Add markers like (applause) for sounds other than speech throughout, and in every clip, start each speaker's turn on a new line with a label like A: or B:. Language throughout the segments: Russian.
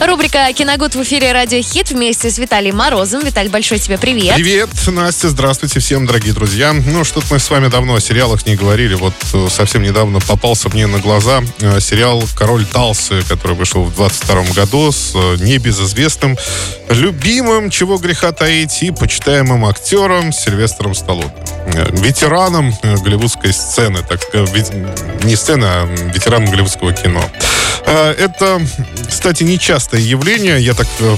A: Рубрика «Киногуд» в эфире «Радио Хит» вместе с Виталием Морозом. Виталий, большой тебе привет.
B: Привет, Настя, здравствуйте всем, дорогие друзья. Ну, что-то мы с вами давно о сериалах не говорили. Вот э, совсем недавно попался мне на глаза э, сериал «Король Талсы», который вышел в 22 году с э, небезызвестным, любимым, чего греха таить, и почитаемым актером Сильвестром Сталлоне. Ветераном голливудской сцены, так не сцены, а ветераном голливудского кино. Это, кстати, не часто частое явление. Я так э,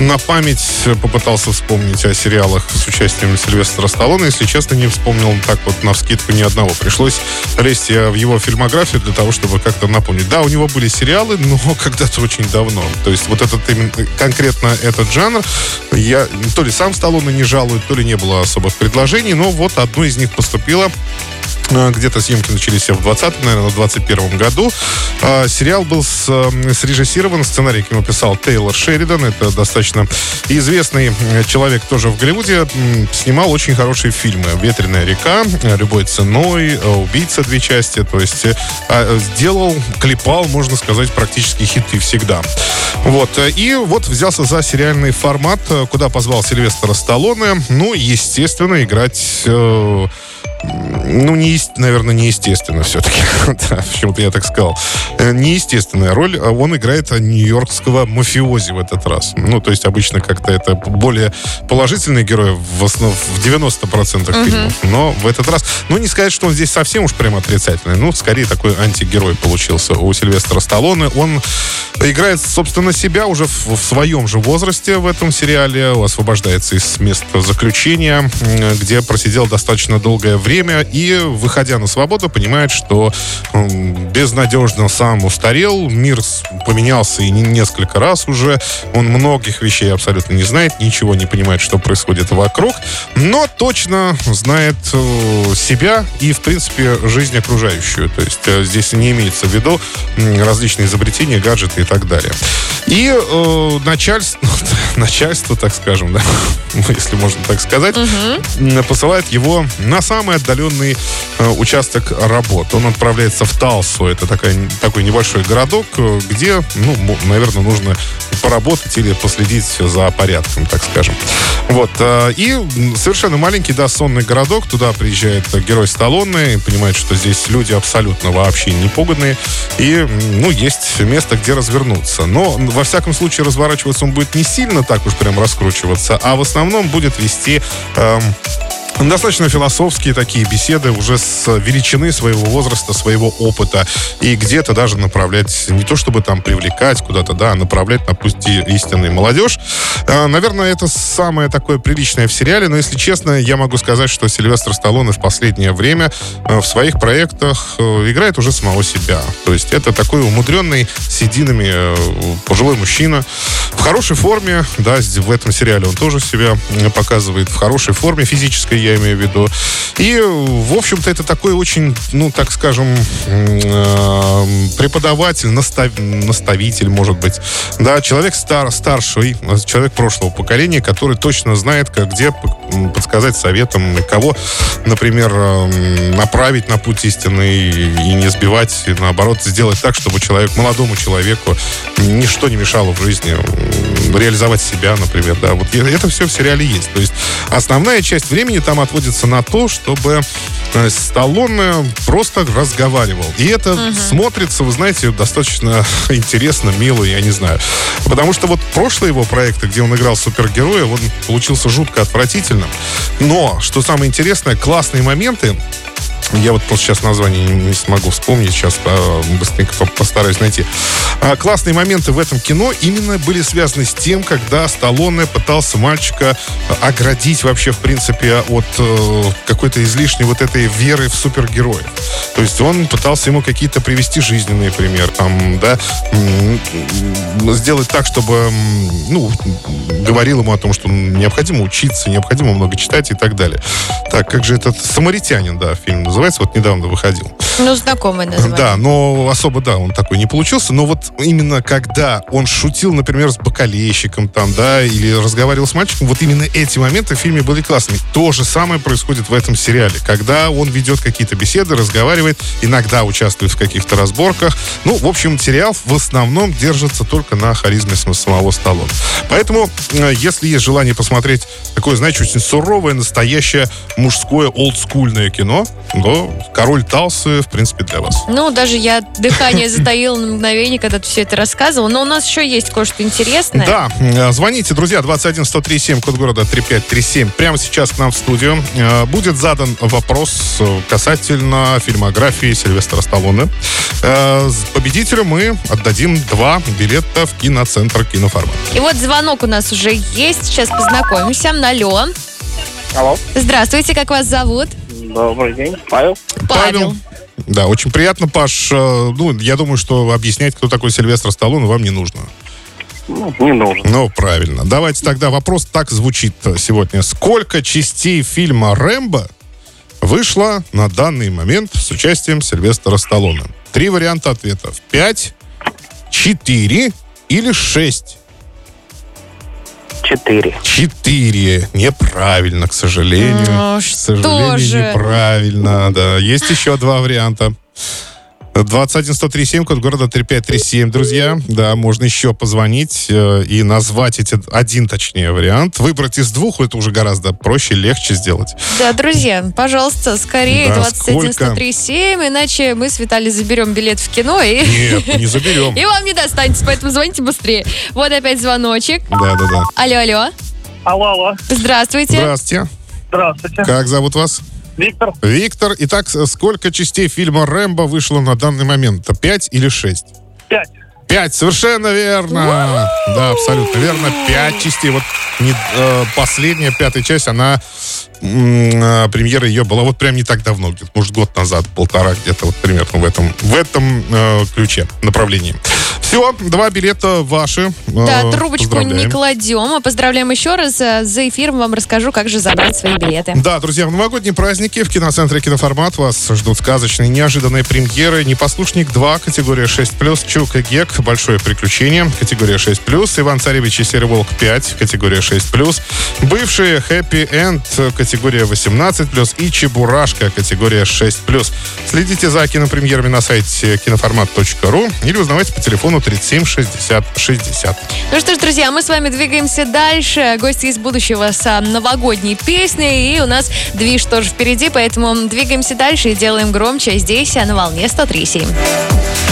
B: на память попытался вспомнить о сериалах с участием Сильвестра Сталлоне. Если честно, не вспомнил так вот на вскидку ни одного. Пришлось лезть в его фильмографию для того, чтобы как-то напомнить. Да, у него были сериалы, но (laughs) когда-то очень давно. То есть вот этот именно, конкретно этот жанр я то ли сам Сталлоне не жалует, то ли не было особых предложений, но вот одно из них поступило Э, где-то съемки начались в 20 наверное, в 21 году. А, сериал был с, срежиссирован, сценарий к нему писал Тейлор Шеридан. Это достаточно известный э, человек тоже в Голливуде. Снимал очень хорошие фильмы. «Ветреная река», «Любой ценой», «Убийца» две части. То есть а, сделал, клепал, можно сказать, практически хиты всегда. Вот. И вот взялся за сериальный формат, куда позвал Сильвестра Сталлоне. Ну, естественно, играть э, ну, не, наверное, неестественно все-таки. (laughs) да, почему-то я так сказал. Э, неестественная роль. А он играет нью-йоркского мафиози в этот раз. Ну, то есть обычно как-то это более положительный герой в основном в 90% uh-huh. фильмов. Но в этот раз, ну, не сказать, что он здесь совсем уж прям отрицательный. Ну, скорее такой антигерой получился у Сильвестра Сталлоне. Он играет, собственно, себя уже в, в своем же возрасте в этом сериале. Освобождается из места заключения, где просидел достаточно долгое время время и, выходя на свободу, понимает, что безнадежно сам устарел, мир поменялся и несколько раз уже, он многих вещей абсолютно не знает, ничего не понимает, что происходит вокруг, но точно знает э, себя и, в принципе, жизнь окружающую. То есть э, здесь не имеется в виду различные изобретения, гаджеты и так далее. И э, начальство, (laughs) начальство, так скажем, да, (laughs) если можно так сказать, угу. посылает его на самое отдаленный э, участок работ. Он отправляется в Талсу, это такая, такой небольшой городок, э, где, ну, наверное, нужно поработать или последить за порядком, так скажем. Вот. Э, и совершенно маленький, да, сонный городок. Туда приезжает герой Сталлоне и понимает, что здесь люди абсолютно вообще непуганные. И, ну, есть место, где развернуться. Но, во всяком случае, разворачиваться он будет не сильно так уж прям раскручиваться, а в основном будет вести эм, Достаточно философские такие беседы уже с величины своего возраста, своего опыта. И где-то даже направлять, не то чтобы там привлекать куда-то, да, а направлять на пути истинной молодежь. А, наверное, это самое такое приличное в сериале, но, если честно, я могу сказать, что Сильвестр Сталлоне в последнее время э, в своих проектах э, играет уже самого себя. То есть это такой умудренный сединами э, пожилой мужчина. В хорошей форме, да, в этом сериале он тоже себя показывает в хорошей форме физической, я имею в виду. И, в общем-то, это такой очень, ну, так скажем, э, преподаватель, настав, наставитель, может быть. Да, человек стар, старший, человек прошлого поколения, который точно знает, как, где подсказать советом, кого, например, э, направить на путь истины и не сбивать, и наоборот, сделать так, чтобы человек, молодому человеку ничто не мешало в жизни реализовать себя, например, да, вот это все в сериале есть. То есть основная часть времени там отводится на то, чтобы э, Сталлоне просто разговаривал. И это угу. смотрится, вы знаете, достаточно (laughs) интересно, мило, я не знаю. Потому что вот прошлые его проекты, где он играл супергероя, он получился жутко отвратительным. Но, что самое интересное, классные моменты я вот сейчас название не, смогу вспомнить, сейчас а, быстренько постараюсь найти. А, классные моменты в этом кино именно были связаны с тем, когда Сталлоне пытался мальчика оградить вообще, в принципе, от э, какой-то излишней вот этой веры в супергероев. То есть он пытался ему какие-то привести жизненные примеры, там, да, сделать так, чтобы, ну, говорил ему о том, что необходимо учиться, необходимо много читать и так далее. Так, как же этот «Самаритянин», да, фильм называется называется, вот недавно выходил.
A: Ну, знакомый название.
B: Да, но особо, да, он такой не получился. Но вот именно когда он шутил, например, с бокалейщиком там, да, или разговаривал с мальчиком, вот именно эти моменты в фильме были классными. То же самое происходит в этом сериале. Когда он ведет какие-то беседы, разговаривает, иногда участвует в каких-то разборках. Ну, в общем, сериал в основном держится только на харизме самого Сталлоне. Поэтому, э, если есть желание посмотреть такое, знаете, очень суровое, настоящее мужское олдскульное кино, то «Король Талсы» в принципе, для вас.
A: Ну, даже я дыхание затаила на мгновение, когда ты все это рассказывал. Но у нас еще есть кое-что интересное.
B: Да, э, звоните, друзья, 21 137, код города 3537. Прямо сейчас к нам в студию э, будет задан вопрос касательно фильмографии Сильвестра Сталлоне. Э, победителю мы отдадим два билета в киноцентр киноформат.
A: И вот звонок у нас уже есть. Сейчас познакомимся. Алло.
C: Алло.
A: Здравствуйте, как вас зовут?
C: Добрый день, Павел.
A: Павел.
B: Да, очень приятно, Паш. Ну, я думаю, что объяснять, кто такой Сильвестр Сталлоне, вам не нужно.
C: Ну, не нужно.
B: Ну, правильно. Давайте тогда вопрос так звучит сегодня. Сколько частей фильма «Рэмбо» вышло на данный момент с участием Сильвестра Сталлоне? Три варианта ответов. Пять, четыре или шесть?
C: Четыре.
B: Четыре. Неправильно, к сожалению.
A: Ну,
B: к сожалению,
A: же?
B: неправильно. Да. Есть еще два варианта. 21 137, код города 3537. Друзья, да, можно еще позвонить э, и назвать эти, один, точнее, вариант. Выбрать из двух, это уже гораздо проще, легче сделать.
A: Да, друзья, пожалуйста, скорее
B: Да,
A: 21
B: сколько?
A: 137, иначе мы с Виталий заберем билет в кино и...
B: Нет, не заберем. (laughs)
A: И вам не достанется, поэтому звоните быстрее. Вот опять звоночек.
B: Да, да, да.
A: Алло, алло.
C: Алло, алло.
A: Здравствуйте.
B: Здравствуйте.
C: Здравствуйте.
B: Как зовут вас?
C: Виктор.
B: Виктор. Итак, сколько частей фильма «Рэмбо» вышло на данный момент? Пять или шесть?
C: Пять.
B: Пять, совершенно верно. Да, абсолютно верно. Пять частей. Вот не- э, последняя, пятая часть, она э, премьера ее была вот прям не так давно, где-то, может, год назад, полтора где-то, вот примерно в этом, в этом э, ключе, направлении. Все, два билета ваши.
A: Да,
B: Э,
A: трубочку
B: поздравляем.
A: не кладем. А Поздравляем еще раз. А За эфиром вам расскажу, как же забрать свои билеты.
B: Да, друзья, в новогодние праздники в киноцентре «Киноформат» вас ждут сказочные, неожиданные премьеры. «Непослушник 2», категория 6+, «Чук и Гек», «Большое приключение», категория 6+, «Иван Царевич и Серый Волк 5», категория 6+, «Бывшие Хэппи Энд», категория 18+, и «Чебурашка», категория 6+. Следите за кинопремьерами на сайте киноформат.ру или узнавайте по телефону 37 60 60.
A: Ну что ж, друзья, мы с вами двигаемся дальше. Гости из будущего с а, новогодней песней. И у нас движ тоже впереди, поэтому двигаемся дальше и делаем громче здесь, а на волне 103.7.